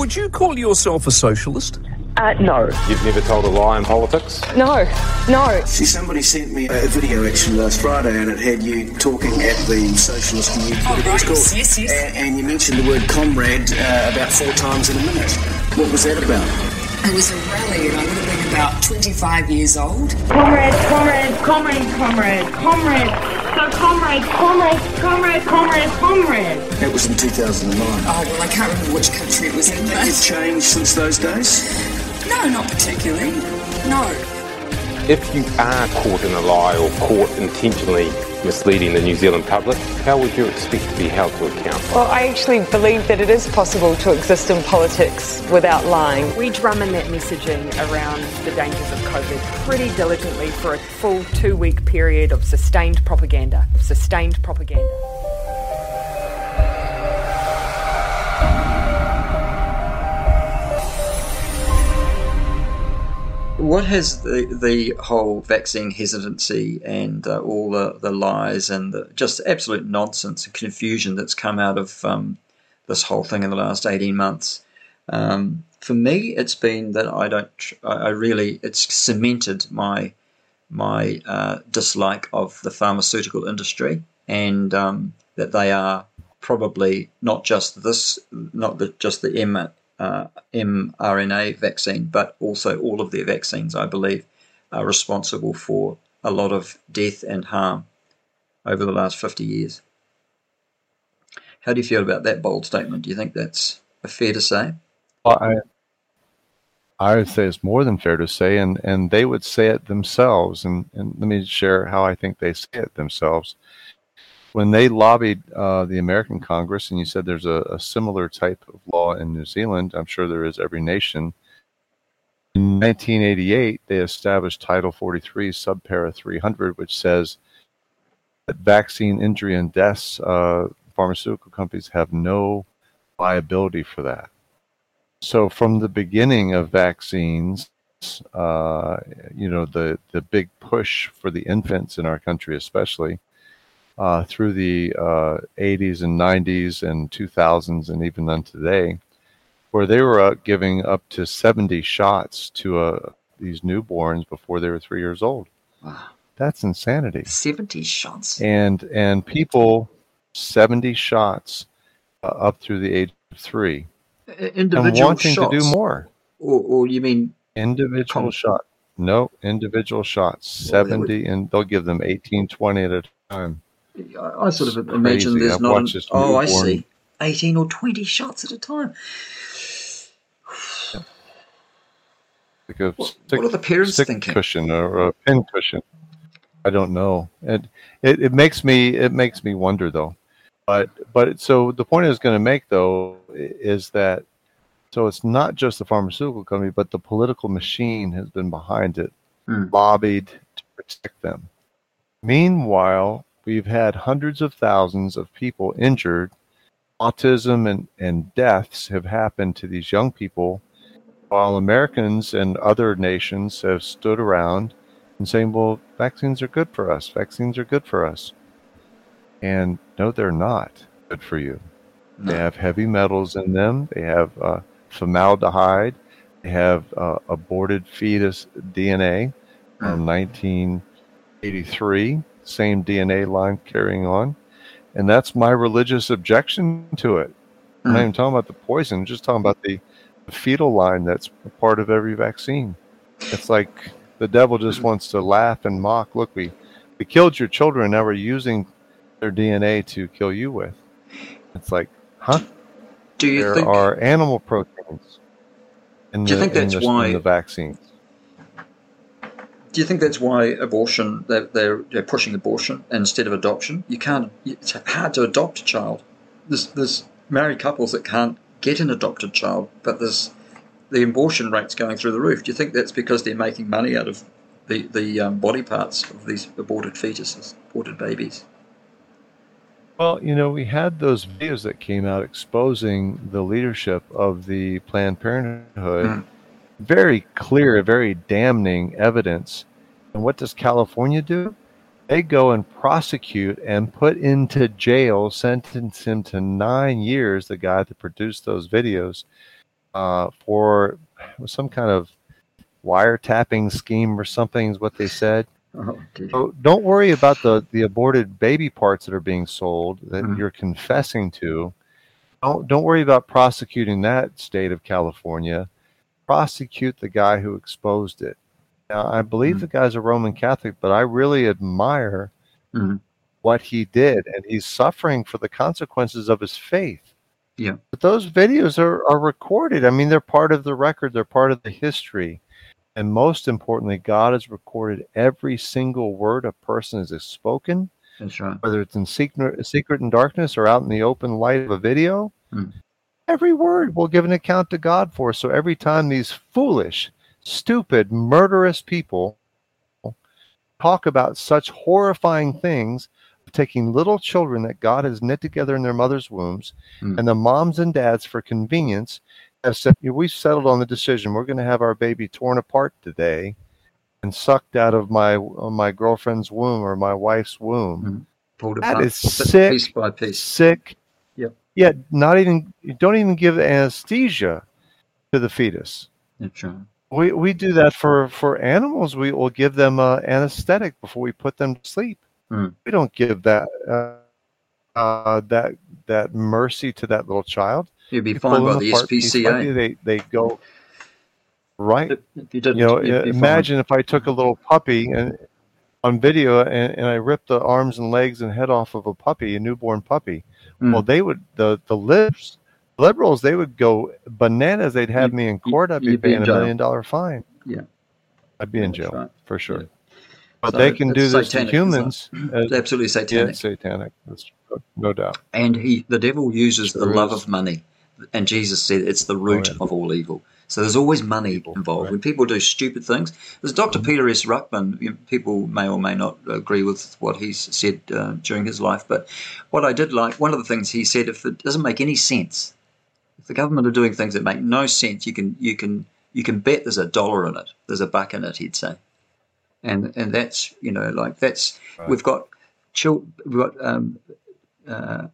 Would you call yourself a socialist? Uh, no. You've never told a lie in politics? No. No. See, somebody sent me a video actually last Friday, and it had you talking at the Socialist Youth, whatever right, it's yes, yes. And, and you mentioned the word comrade uh, about four times in a minute. What was that about? It was a rally, and I would have been about 25 years old. Comrade, comrade, comrade, comrade, comrade. So comrade, comrade, comrade, comrade, comrade. That was in 2009. Oh, well, I can't remember which country it was in, Have you but changed since those days? no, not particularly. No. If you are caught in a lie or caught intentionally misleading the New Zealand public, how would you expect to be held to account? Well, I actually believe that it is possible to exist in politics without lying. We drum in that messaging around the dangers of COVID pretty diligently for a full two week period of sustained propaganda. Sustained propaganda. What has the the whole vaccine hesitancy and uh, all the, the lies and the just absolute nonsense and confusion that's come out of um, this whole thing in the last eighteen months? Um, for me, it's been that I don't. I really it's cemented my my uh, dislike of the pharmaceutical industry and um, that they are probably not just this, not the, just the uh, mRNA vaccine, but also all of their vaccines, I believe, are responsible for a lot of death and harm over the last 50 years. How do you feel about that bold statement? Do you think that's fair to say? Well, I, I would say it's more than fair to say, and, and they would say it themselves. And, and let me share how I think they say it themselves. When they lobbied uh, the American Congress, and you said there's a, a similar type of law in New Zealand, I'm sure there is every nation. In 1988, they established Title 43, Subpara 300, which says that vaccine injury and deaths, uh, pharmaceutical companies have no liability for that. So from the beginning of vaccines, uh, you know, the, the big push for the infants in our country, especially uh, through the uh, 80s and 90s and 2000s and even then today, where they were uh, giving up to 70 shots to uh, these newborns before they were three years old. Wow. That's insanity. 70 shots. And and people 70 shots uh, up through the age of three Individual and wanting shots. to do more. Or, or you mean Individual Com- shot. No, individual shots. Well, they would- 70, and they'll give them 18, 20 at a time. I, I sort of imagine crazy. there's I've not. An, oh, I see. 18 or 20 shots at a time. Like a What, stick, what are the parents thinking? cushion or a pin cushion. I don't know. It, it it makes me it makes me wonder though. But but so the point I was going to make though is that so it's not just the pharmaceutical company, but the political machine has been behind it, Hmm. lobbied to protect them. Meanwhile, we've had hundreds of thousands of people injured. Autism and, and deaths have happened to these young people, while Americans and other nations have stood around and saying, well, vaccines are good for us. Vaccines are good for us. And no, they're not good for you. They have heavy metals in them. They have uh, formaldehyde. They have uh, aborted fetus DNA from 1983, same DNA line carrying on. And that's my religious objection to it. I'm not mm-hmm. even talking about the poison, I'm just talking about the, the fetal line that's a part of every vaccine. It's like the devil just wants to laugh and mock. Look, we, we killed your children, now we're using their DNA to kill you with. It's like, huh? Do you there think? are animal proteins in Do you the, think in that's the, why- in the vaccines. Do you think that's why abortion? They're, they're, they're pushing abortion instead of adoption. You can't. It's hard to adopt a child. There's there's married couples that can't get an adopted child, but there's the abortion rates going through the roof. Do you think that's because they're making money out of the the um, body parts of these aborted fetuses, aborted babies? Well, you know, we had those videos that came out exposing the leadership of the Planned Parenthood. Mm. Very clear, very damning evidence. And what does California do? They go and prosecute and put into jail, sentence him to nine years, the guy that produced those videos, uh, for some kind of wiretapping scheme or something, is what they said. Oh. So don't worry about the, the aborted baby parts that are being sold that Mhm. you're confessing to. Don't don't worry about prosecuting that state of California. Prosecute the guy who exposed it. Now I believe Mhm. the guy's a Roman Catholic, but I really admire Mhm. what he did, and he's suffering for the consequences of his faith. Yeah. But those videos are, are recorded. I mean, they're part of the record, they're part of the history. And most importantly, God has recorded every single word a person has spoken, That's right. whether it's in secret, secret in darkness or out in the open light of a video. Mm. Every word will give an account to God for. So every time these foolish, stupid, murderous people talk about such horrifying things, taking little children that God has knit together in their mother's wombs, Mm. and the moms and dads, for convenience, have said, "We've settled on the decision. We're going to have our baby torn apart today." And sucked out of my uh, my girlfriend's womb or my wife's womb. Pulled That is sick. piece by piece. Sick. Yeah, not even don't even give anesthesia to the fetus. That's right. We we do that for for animals. We will give them uh, anesthetic before we put them to sleep. Mm. We don't give that uh, uh, that that mercy to that little child. You'd be You fined by the apart piece by SPCA. They they go right. If you You know, uh, imagine if I took a little puppy and on video and, and I ripped the arms and legs and head off of a puppy, a newborn puppy. Mm. Well, they would the the libs liberals they would go bananas. They'd have You- me in court. I'd be paying a million dollar fine. Yeah. I'd be in jail right. for sure. Yeah. But So they can do this to satanic, isn't humans. as- absolutely satanic. it's satanic. That's no doubt. And he, the devil uses the love is. of money. And Jesus said it's the root Oh, yeah. of all evil. So there's always money involved. right. Mm-hmm. When people do stupid things, there's Dr. Peter S. Ruckman. You know, people may or may not agree with what he's said uh, during his life, but what I did like, one of the things he said, if it doesn't make any sense, if the government are doing things that make no sense, you can you can you can bet there's a dollar in it, there's a buck in it. He'd say, and and that's you know like that's we've got chil- we've got um, uh,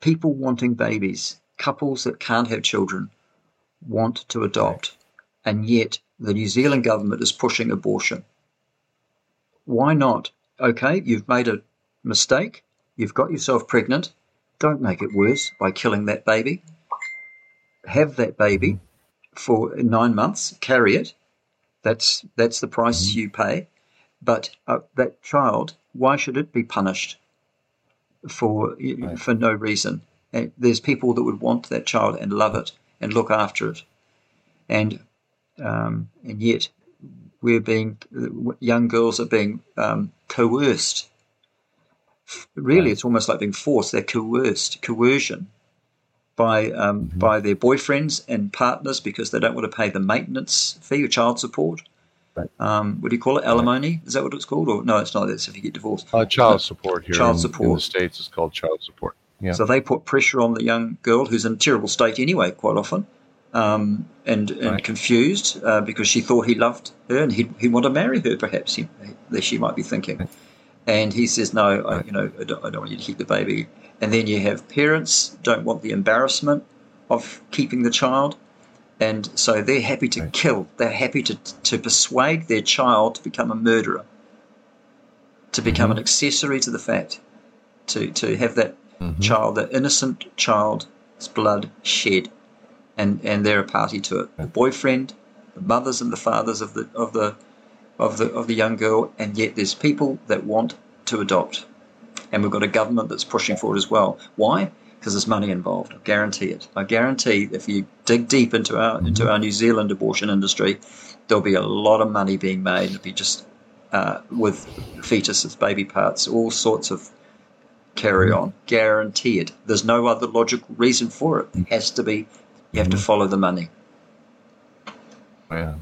people wanting babies, couples that can't have children want to adopt, and yet the New Zealand government is pushing abortion. Why not? Okay, you've made a mistake, you've got yourself pregnant, don't make it worse by killing that baby. Have that baby for nine months, carry it. That's that's the price you pay. But uh, that child, why should it be punished for for no reason? And there's people that would want that child and love it and look after it, and um, and yet we're being young girls are being um, coerced. Really, it's almost like being forced. They're coerced, coercion by um, by their boyfriends and partners because they don't want to pay the maintenance fee or child support. Right. Um, what do you call it? Alimony? Is that what it's called? Or no, it's not. That's if you get divorced. Uh, child support here Child in, in the states is called child support. Yeah. So they put pressure on the young girl who's in a terrible state anyway, quite often, um, and, and Right. confused uh, because she thought he loved her and he'd, he'd want to marry her, perhaps, he, that she might be thinking. And he says, no, I, you know, I don't, I don't want you to keep the baby. And then you have parents don't want the embarrassment of keeping the child. And so they're happy to Right. kill. They're happy to, to persuade their child to become a murderer, to become an accessory to the fact, to, to have that Mhm. child, the innocent child's blood shed, and, and they're a party to it. The boyfriend, the mothers and the fathers of the of the of the of the young girl, and yet there's people that want to adopt, and we've got a government that's pushing for it as well. Why? Because there's money involved. I guarantee it. I guarantee if you dig deep into our into our New Zealand abortion industry, there'll be a lot of money being made. It'll be just uh, with fetuses, baby parts, all sorts of carry on. Guarantee it. There's no other logical reason for it. It has to be. You have to follow the money. Yeah.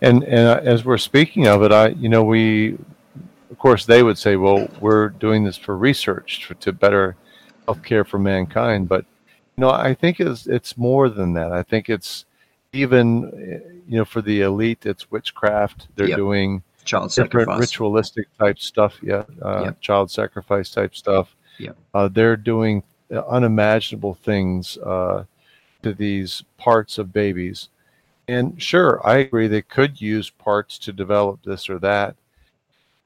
And and uh, as we're speaking of it, I you know we, of course, they would say, well, we're doing this for research for, to better healthcare for mankind, but you know, I think it's it's more than that. I think it's even uh, you know for the elite, it's witchcraft. They're Yep. doing Child different sacrifice. ritualistic type stuff. Yeah, uh, Yep. child sacrifice type stuff. Yep. Uh, they're doing unimaginable things uh, to these parts of babies. And sure, I agree they could use parts to develop this or that.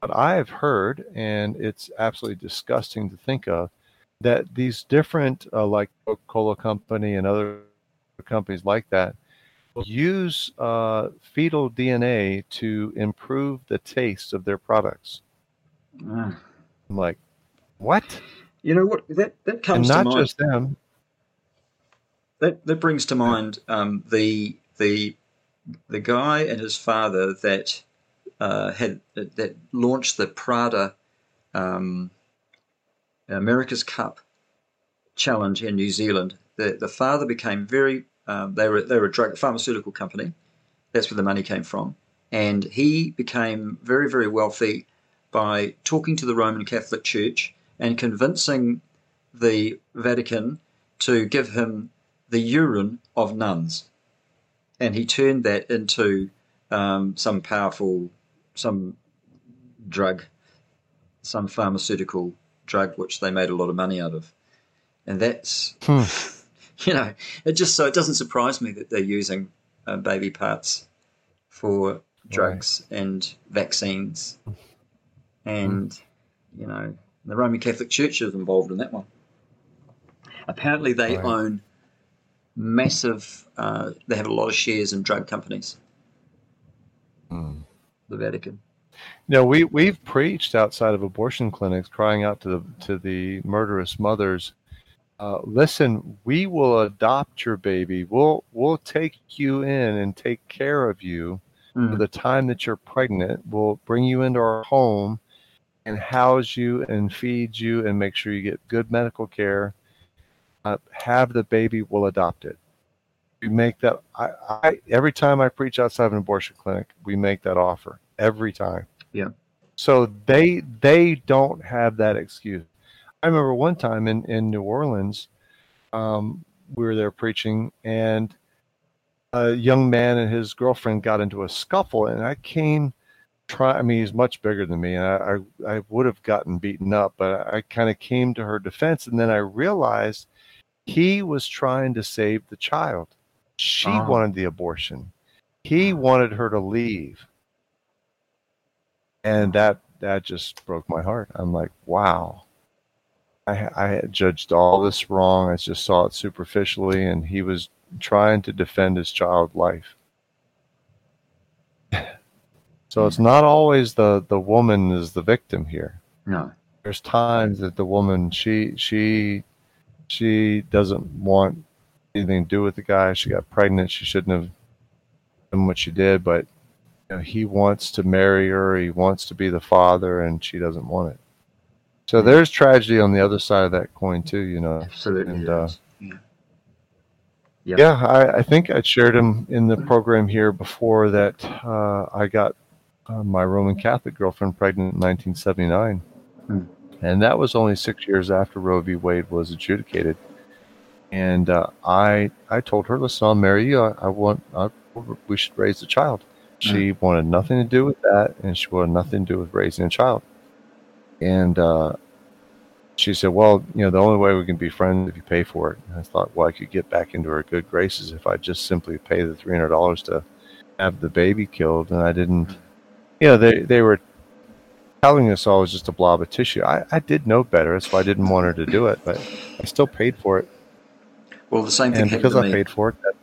But I have heard, and it's absolutely disgusting to think of, that these different, uh, like Coca Cola Company and other companies like that, use uh, fetal DNA to improve the taste of their products. Ah. I'm like, what? You know what? That that And comes to not mind. just them. That that brings to mind um, the the the guy and his father that uh, had that, that launched the Prada um, America's Cup challenge in New Zealand. The the father became very um, they were they were a drug pharmaceutical company. That's where the money came from, and he became very very wealthy by talking to the Roman Catholic Church and convincing the Vatican to give him the urine of nuns, and he turned that into um, some powerful, some drug, some pharmaceutical drug which they made a lot of money out of, and that's Hmm. you know it just so it doesn't surprise me that they're using uh, baby parts for drugs and vaccines, and you know the Roman Catholic Church is involved in that one. Apparently, they Right. own massive. Uh, they have a lot of shares in drug companies. Hmm. The Vatican. No, we we've preached outside of abortion clinics, crying out to the to the murderous mothers. Uh, listen, we will adopt your baby. We'll we'll take you in and take care of you for Mm. the time that you're pregnant. We'll bring you into our home and house you and feed you and make sure you get good medical care. Uh, have the baby. We'll adopt it. We make that. I, I every time I preach outside of an abortion clinic, we make that offer every time. Yeah. So they they don't have that excuse. I remember one time in in New Orleans, um, we were there preaching, and a young man and his girlfriend got into a scuffle, and I came. Try. I mean, he's much bigger than me, and I I, I would have gotten beaten up, but I kind of came to her defense, and then I realized he was trying to save the child. She Oh. wanted the abortion. He wanted her to leave and that that just broke my heart. I'm like, wow. I I had judged all this wrong. I just saw it superficially, and he was trying to defend his child life. So it's not always the the woman is the victim here. No. There's times that the woman she she she doesn't want anything to do with the guy. She got pregnant. She shouldn't have done what she did, but you know, he wants to marry her. He wants to be the father, and she doesn't want it. So there's tragedy on the other side of that coin too. You know. Absolutely. And, uh, yeah. Yeah. Yeah, I, I think I shared him in the program here before that uh, I got uh, my Roman Catholic girlfriend pregnant in 1979. Hmm. And that was only six years after Roe v. Wade was adjudicated. And uh, I I told her, listen, I'll marry you. I, I want, I, we should raise a child. She wanted nothing to do with that, and she wanted nothing to do with raising a child. And uh, she said, "Well, you know, the only way we can be friends is if you pay for it." And I thought, well, I could get back into her good graces if I just simply pay the three hundred dollars to have the baby killed, and I didn't. You know, they they were telling us all it was just a blob of tissue. I, I did know better, that's why I didn't want her to do it, but I still paid for it, Well, the same thing and happened because to I me. paid for it, that,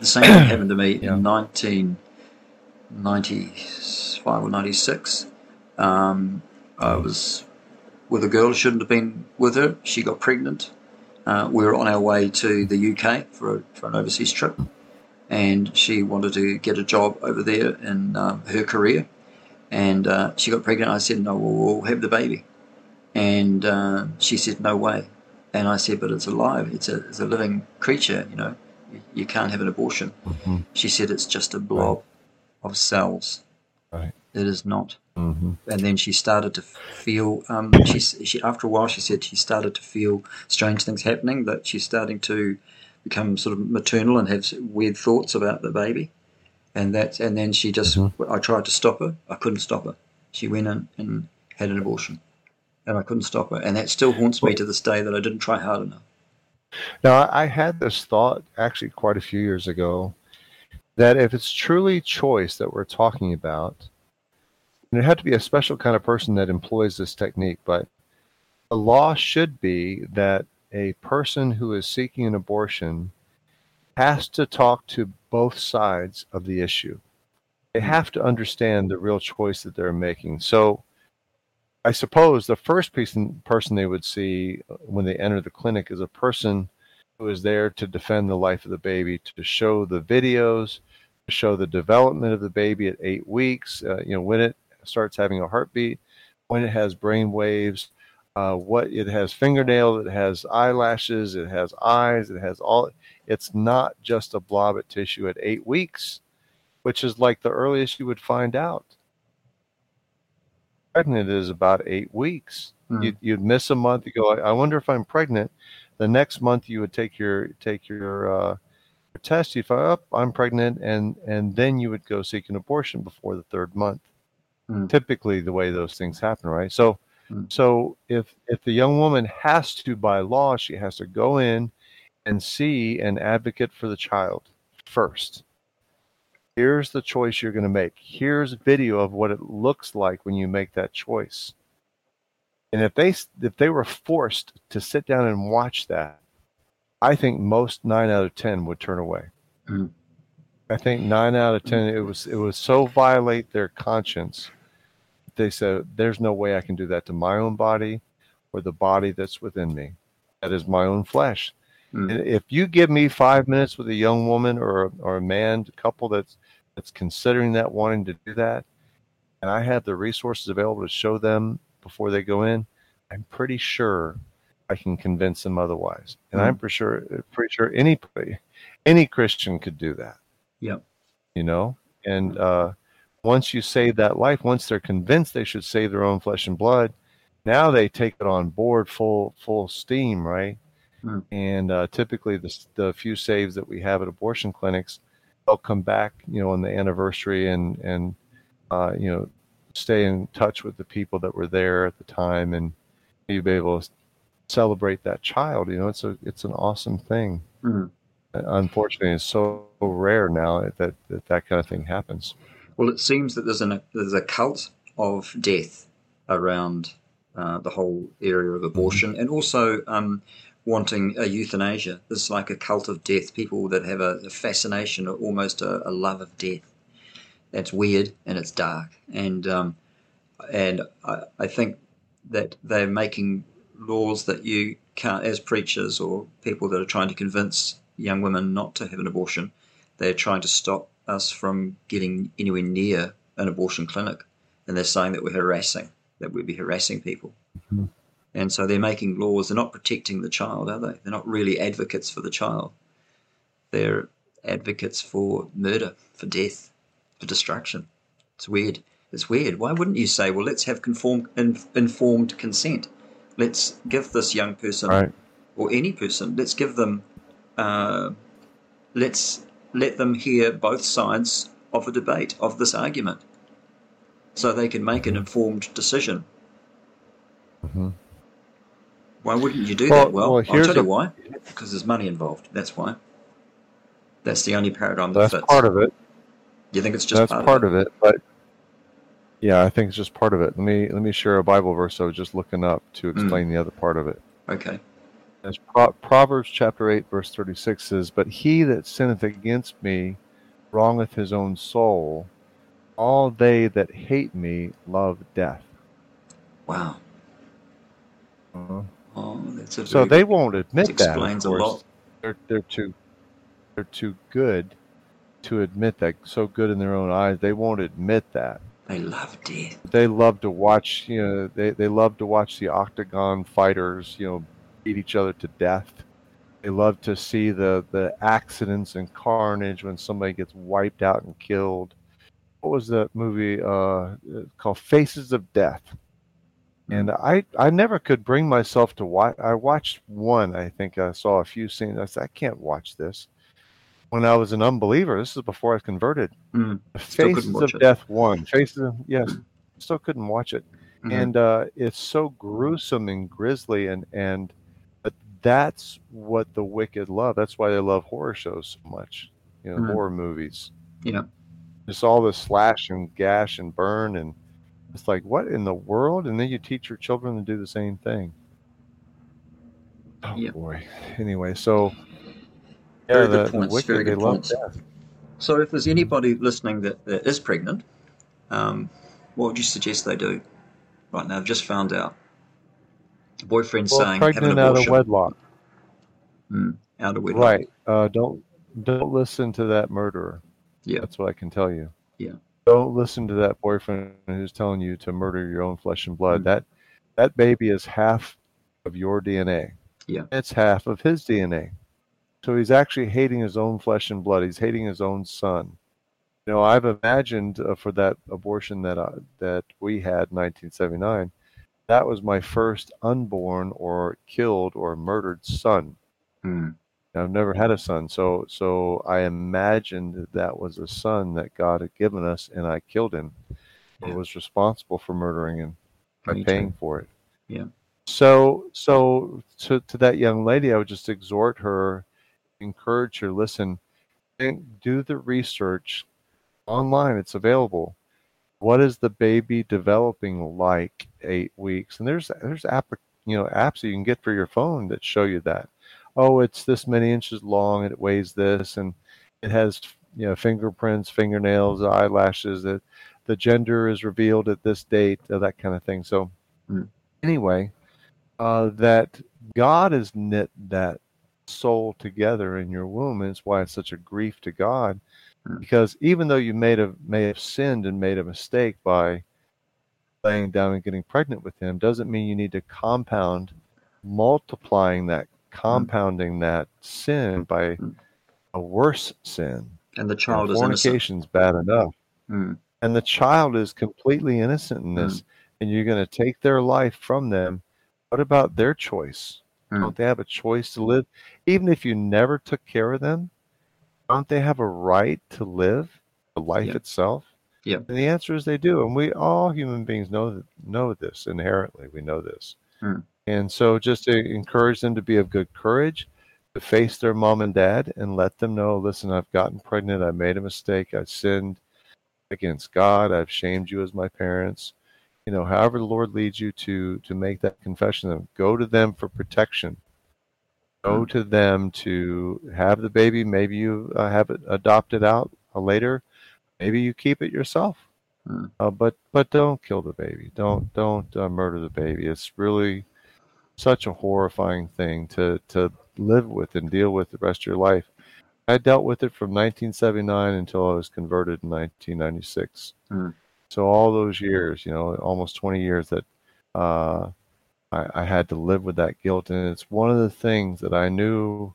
The same thing happened to me Yeah. in 1995 or 96. Um, I was with a girl who shouldn't have been with her. She got pregnant. Uh, we were on our way to the UK for, a, for an overseas trip, and she wanted to get a job over there in um, her career. And uh, she got pregnant. I said, "No, we'll, we'll have the baby." And uh, she said, "No way." And I said, "But it's alive. It's a, it's a living creature. You know, you, you can't have an abortion." Mhm. She said, "It's just a blob of cells. It is not." Mhm. And then she started to feel. Um, she, she after a while, she said she started to feel strange things happening. That she's starting to become sort of maternal and have weird thoughts about the baby. And that, and then she just. I tried to stop her. I couldn't stop her. She went in and had an abortion, and I couldn't stop her. And that still haunts me to this day that I didn't try hard enough. Now, I had this thought actually quite a few years ago that if it's truly choice that we're talking about, and it had to be a special kind of person that employs this technique, but the law should be that a person who is seeking an abortion has to talk to both sides of the issue. They have to understand the real choice that they're making. So, I suppose the first person, they would see when they enter the clinic is a person who is there to defend the life of the baby, to show the videos, to show the development of the baby at eight weeks, uh, you know, when it starts having a heartbeat, when it has brain waves, uh, what it has fingernails, it has eyelashes, it has eyes, it has all. It's not just a blob of tissue at eight weeks, which is like the earliest you would find out. Pregnant is about eight weeks. Mm. You'd, you'd miss a month. You go, I wonder if I'm pregnant. The next month you would take your take your, uh, test. You find, oh, I'm pregnant, and and then you would go seek an abortion before the third month. Mm. Typically, the way those things happen, right? So Mm. so if if the young woman has to by law, she has to go in and see an advocate for the child first. Here's the choice you're going to make. Here's video of what it looks like when you make that choice. And if they if they were forced to sit down and watch that, I think most nine out of ten would turn away. Mm. I think nine out of ten it was it was so violate their conscience they said, There's no way I can do that to my own body or the body that's within me. That is my own flesh. Mm. If you give me five minutes with a young woman or, or a man, a couple that's, that's considering that, wanting to do that, and I have the resources available to show them before they go in, I'm pretty sure I can convince them otherwise. And Mm. I'm pretty sure, pretty sure any, any Christian could do that Yep. you know and uh, once you save that life once they're convinced they should save their own flesh and blood now they take it on board full full steam right Hmm. and uh, typically the, the few saves that we have at abortion clinics they'll come back you know on the anniversary and and uh, you know stay in touch with the people that were there at the time and you'll be able to celebrate that child you know it's a it's an awesome thing Mm. unfortunately it's so rare now that that, that kind of thing happens Well, it seems that there's an there's a cult of death around uh, the whole area of abortion, and also um, wanting a euthanasia. There's like a cult of death. People that have a, a fascination, or almost a, a love of death. That's weird and it's dark, and um, and I, I think that they're making laws that you can't, as preachers or people that are trying to convince young women not to have an abortion, they're trying to stop us from getting anywhere near an abortion clinic. And they're saying that we're harassing, that we'd be harassing people. Mhm. And so they're making laws. They're not protecting the child, are they? They're not really advocates for the child. They're advocates for murder, for death, for destruction. It's weird. It's weird. Why wouldn't you say, well, let's have conform, in, informed consent? Let's give this young person right or any person, let's give them, uh, let's let them hear both sides of a debate, of this argument, so they can make an informed decision. hmm Why wouldn't you do Well- that? Well, well, I'll tell you a- why. Because there's money involved. That's why. That's the only paradigm that that's fits. part of it you think it's just that's part, part of it? of it but yeah i think it's just part of it let me let me share a bible verse i was just looking up to Hmm. explain the other part of it Okay. As Pro- Proverbs chapter 8, verse 36 says, But he that sinneth against me wrongeth his own soul. All they that hate me love death. Wow. Uh-huh. Oh, that's a So they won't admit that that. explains a lot. They're, they're too they're too good to admit that. So good in their own eyes, they won't admit that. They love death. They love to watch. You know, they they love to watch the octagon fighters. You know, beat each other to death. They love to see the the accidents and carnage when somebody gets wiped out and killed. What was that movie uh, called? Faces of Death. And I I never could bring myself to watch. I watched one. I think I saw a few scenes. I said I can't watch this. When I was an unbeliever, this is before I converted. Mm. Faces of it. Death one. Faces of yes, still couldn't watch it Mhm. and uh, it's so gruesome and grisly and and that's what the wicked love. That's why they love horror shows so much. You know, Mm. horror movies. Yeah. Just all this slash and gash and burn and it's like what in the world? And then you teach your children to do the same thing. Oh Yeah. boy. Anyway, so Very yeah, good the, the points, wicked very they good love points. So, if there's anybody listening that, that is pregnant, um, what would you suggest they do? Right now, I've just found out. The boyfriend's Well, saying have an pregnant out of wedlock. Mm, out of wedlock. Right. Uh, don't don't listen to that murderer. Yeah. That's what I can tell you. Yeah. Don't listen to that boyfriend who's telling you to murder your own flesh and blood. Mm. That that baby is half of your DNA. Yeah. It's half of his DNA. So he's actually hating his own flesh and blood. He's hating his own son. You know, I've imagined uh, for that abortion that uh, that we had in 1979, that was my first unborn or killed or murdered son. Mm, I've never had a son, so so I imagined that, that was a son that God had given us, and I killed him. I Yeah. was responsible for murdering him by Me paying too. for it. Yeah. So so to to that young lady, I would just exhort her, encourage her, listen, and do the research online. It's available. What is the baby developing like eight weeks? And there's there's app you know apps that you can get for your phone that show you that oh, it's this many inches long and it weighs this and it has you know fingerprints, fingernails, eyelashes. That the gender is revealed at this date, uh, that kind of thing. So Mm. anyway, uh, that God has knit that soul together in your womb, and it's why it's such a grief to God. Mm. Because even though you may have may have sinned and made a mistake by laying down and getting pregnant with him, doesn't mean you need to compound multiplying that compounding that sin by Mm. a worse sin. And the You know, child is innocent. fornication's bad enough. Mm, And the child is completely innocent in this, and you're going to take their life from them. What about their choice? Mm. Don't they have a choice to live? Even if you never took care of them, don't they have a right to live the life Yeah. itself? Yeah. And the answer is they do. And we all human beings know know this inherently. We know this. Mm. And so just to encourage them to be of good courage, to face their mom and dad and let them know, listen, I've gotten pregnant, I made a mistake, I sinned against God, I've shamed you as my parents. You know, however the Lord leads you to to make that confession go to them for protection. Go to them to have the baby. Maybe you uh, have it adopted out uh, later. Maybe you keep it yourself. Mm. Uh, but but don't kill the baby. Don't don't uh, murder the baby. It's really such a horrifying thing to to live with and deal with the rest of your life. I dealt with it from 1979 until I was converted in 1996. Mm. So all those years, you know, almost 20 years that uh, I, I had to live with that guilt, and it's one of the things that I knew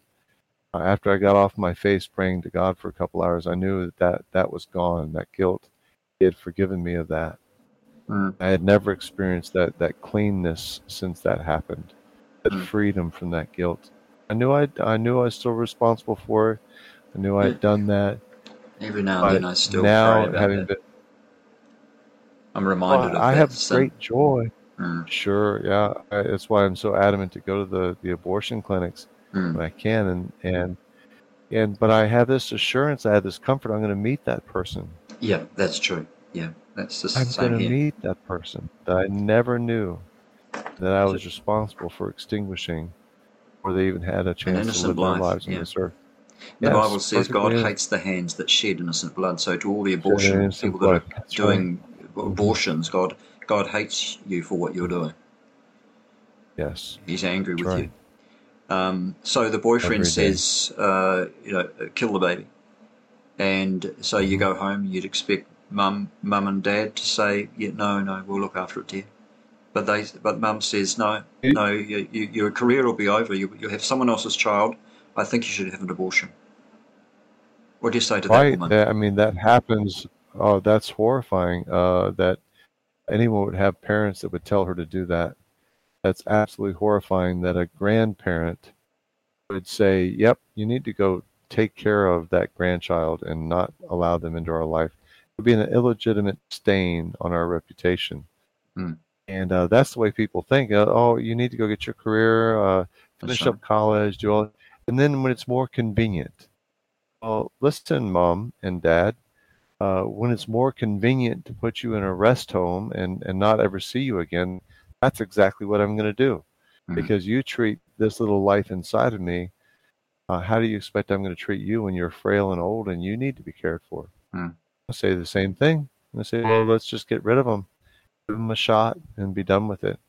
uh, after I got off my face praying to God for a couple hours. I knew that that, that was gone. That guilt, He had forgiven me of that. Mm. I had never experienced that that cleanness since that happened, that Mm. freedom from that guilt. I knew I I knew I was still responsible for it. I knew I had done that. Every now and then I still now having that. been, I'm reminded Well, of I have great joy. Mm, Sure, yeah. I, that's why I'm so adamant to go to the, the abortion clinics mm, when I can, and and and but I have this assurance, I have this comfort. I'm going to meet that person. yeah, that's true. Yeah, that's the same. I'm going to meet that person that I never knew that I was responsible for extinguishing, or they even had a chance to live their life, lives on this earth. The Yes, Bible says God hates the hands that shed innocent blood. So to all the abortion people that are That's doing abortions, God God hates you for what you're doing. Yes. He's angry with That's you. Um, so the boyfriend Every says, uh, you know, kill the baby, and so you go home. You'd expect mum, mum and dad to say, yeah, no, no, we'll look after it, dear. But they, but mum says, no, no, you, you, your career will be over. You, you have someone else's child. I think you should have an abortion. What do you say to that Right. woman? That, I mean, that happens. Oh, that's horrifying. Uh, that anyone would have parents that would tell her to do that. That's absolutely horrifying. That a grandparent would say, "Yep, you need to go take care of that grandchild and not allow them into our life." It would be an illegitimate stain on our reputation. Hmm. And uh, that's the way people think. Uh, oh, you need to go get your career. Uh, finish right. up college, do all, and then when it's more convenient, well, listen, mom and dad, uh, when it's more convenient to put you in a rest home and and not ever see you again, that's exactly what I'm going to do, Mhm. because you treat this little life inside of me. Uh, how do you expect I'm going to treat you when you're frail and old and you need to be cared for? Mm. I say the same thing. I say, well, let's just get rid of them, give them a shot, and be done with it.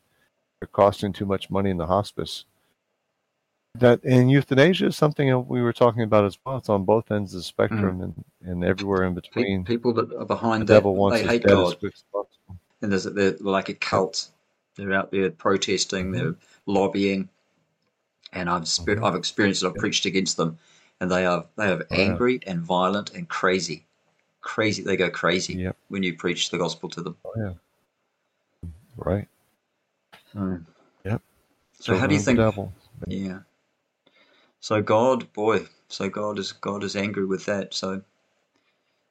They're costing too much money in the hospice. That and euthanasia is something that we were talking about as well. It's on both ends of the spectrum mm. and, and everywhere in between. people that are The behind that, devil wants they hate dead God. quick as possible. and there's they're like a cult. They're out there protesting, mm-hmm. they're lobbying, and I've spe- mm-hmm. I've experienced it. I've preached against them, and they are they are Oh, yeah. angry and violent and crazy, crazy. They go crazy Yep. when you preach the gospel to them. Oh yeah. Right. Mm. Yep. So how do you the think? devil. Yeah. So God, boy, so God is God is angry with that. So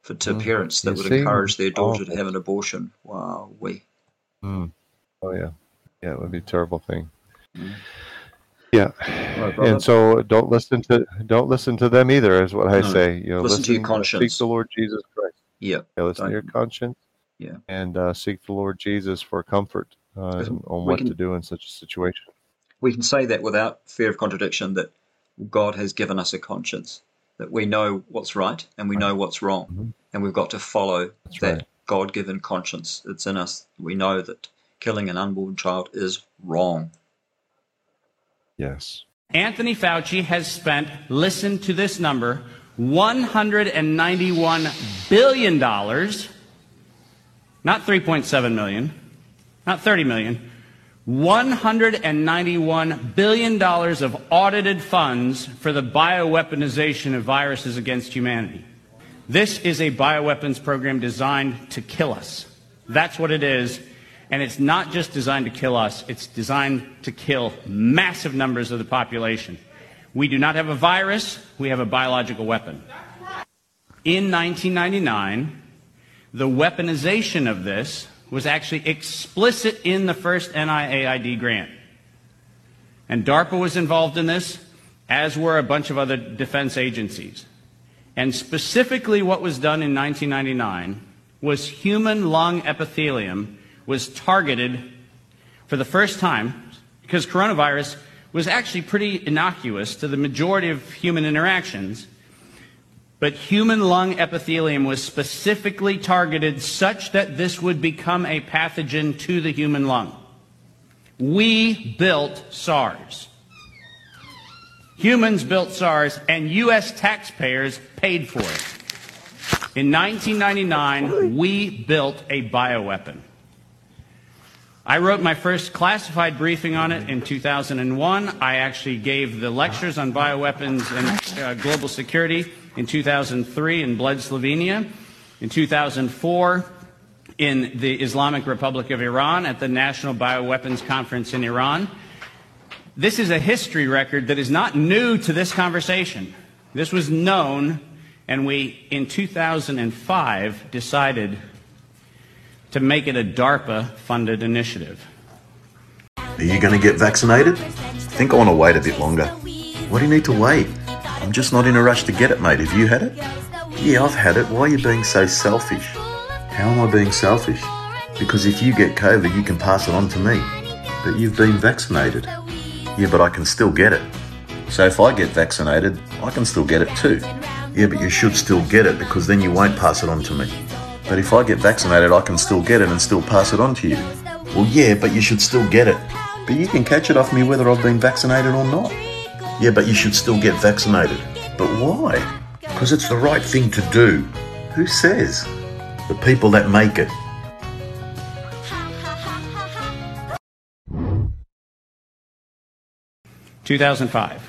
for to Mm. parents that You would encourage their daughter to have an abortion, wow, we Mm. Oh yeah. Yeah, it would be a terrible thing. Mm. Yeah. Right. And so don't listen to don't listen to them either, is what I No. say. You know, Listen to your conscience. Seek the Lord Jesus Christ. yeah. Yeah, listen Don't- to your conscience. Yeah. And uh, seek the Lord Jesus for comfort uh, on what can- to do in such a situation. we can say that without fear of contradiction that God has given us a conscience, that we know what's right and we know what's wrong, Mhm. and we've got to follow That's that right. God given conscience that's in us. We know that killing an unborn child is wrong. Yes. Anthony Fauci has spent, listen to this number, $191 billion, not 3.7 million, not 30 million, $191 billion of audited funds for the bioweaponization of viruses against humanity. This is a bioweapons program designed to kill us. That's what it is. And it's not just designed to kill us, it's designed to kill massive numbers of the population. We do not have a virus, we have a biological weapon. In 1999, the weaponization of this was actually explicit in the first NIAID grant. And DARPA was involved in this, as were a bunch of other defense agencies. And specifically, what was done in 1999 was human lung epithelium was targeted for the first time because coronavirus was actually pretty innocuous to the majority of human interactions. But human lung epithelium was specifically targeted such that this would become a pathogen to the human lung. We built SARS. Humans built SARS, and U.S. taxpayers paid for it. In 1999, we built a bioweapon. I wrote my first classified briefing on it in 2001. I actually gave the lectures on bioweapons and uh, global security in 2003 in Bled, Slovenia. In 2004, in the Islamic Republic of Iran at the National Bioweapons Conference in Iran. This is a history record that is not new to this conversation. This was known, and we, in 2005, decided to make it a DARPA funded initiative. Are you going to get vaccinated? I Think I want to wait a bit longer. Why do you need to wait? I'm just not in a rush to get it, mate. Have you had it? Yeah, I've had it. Why are you being so selfish? How am I being selfish? Because if you get COVID, you can pass it on to me. But you've been vaccinated. Yeah, but I can still get it. So if I get vaccinated, I can still get it too. Yeah, but you should still get it because then you won't pass it on to me. But if I get vaccinated, I can still get it and still pass it on to you. Well, yeah, but you should still get it. But you can catch it off me whether I've been vaccinated or not. Yeah, but you should still get vaccinated. But why? Because it's the right thing to do. Who says? The people that make it. Two thousand five.